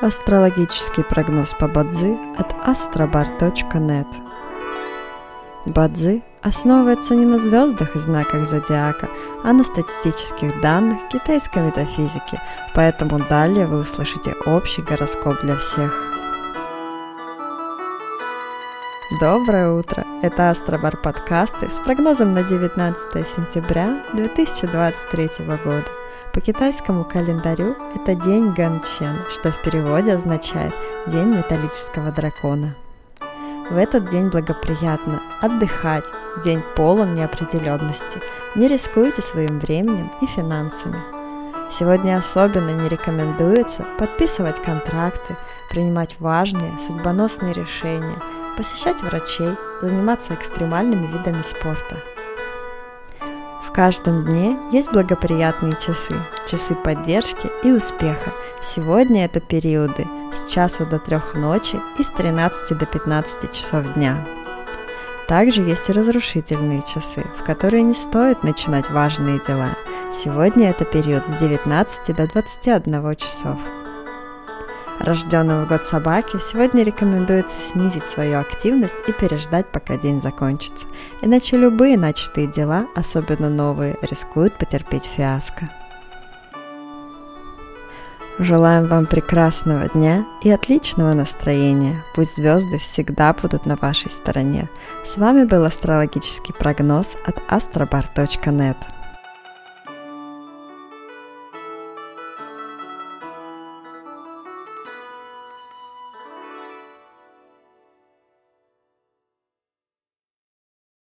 Астрологический прогноз по Бадзи от astrobar.net Бадзи основывается не на звездах и знаках зодиака, а на статистических данных китайской метафизики, поэтому далее вы услышите общий гороскоп для всех. Доброе утро! Это Астробар подкасты с прогнозом на 19 сентября 2023 года. По китайскому календарю это день Ганчен, что в переводе означает «день металлического дракона». В этот день благоприятно отдыхать, день полон неопределенности. Не рискуйте своим временем и финансами. Сегодня особенно не рекомендуется подписывать контракты, принимать важные судьбоносные решения, посещать врачей, заниматься экстремальными видами спорта – в каждом дне есть благоприятные часы, часы поддержки и успеха. Сегодня это периоды с часу до трех ночи и с 13 до 15 часов дня. Также есть и разрушительные часы, в которые не стоит начинать важные дела. Сегодня это период с 19 до 21 часов. Рожденным в год собаки сегодня рекомендуется снизить свою активность и переждать, пока день закончится. Иначе любые начатые дела, особенно новые, рискуют потерпеть фиаско. Желаем вам прекрасного дня и отличного настроения. Пусть звезды всегда будут на вашей стороне. С вами был астрологический прогноз от astrobar.net.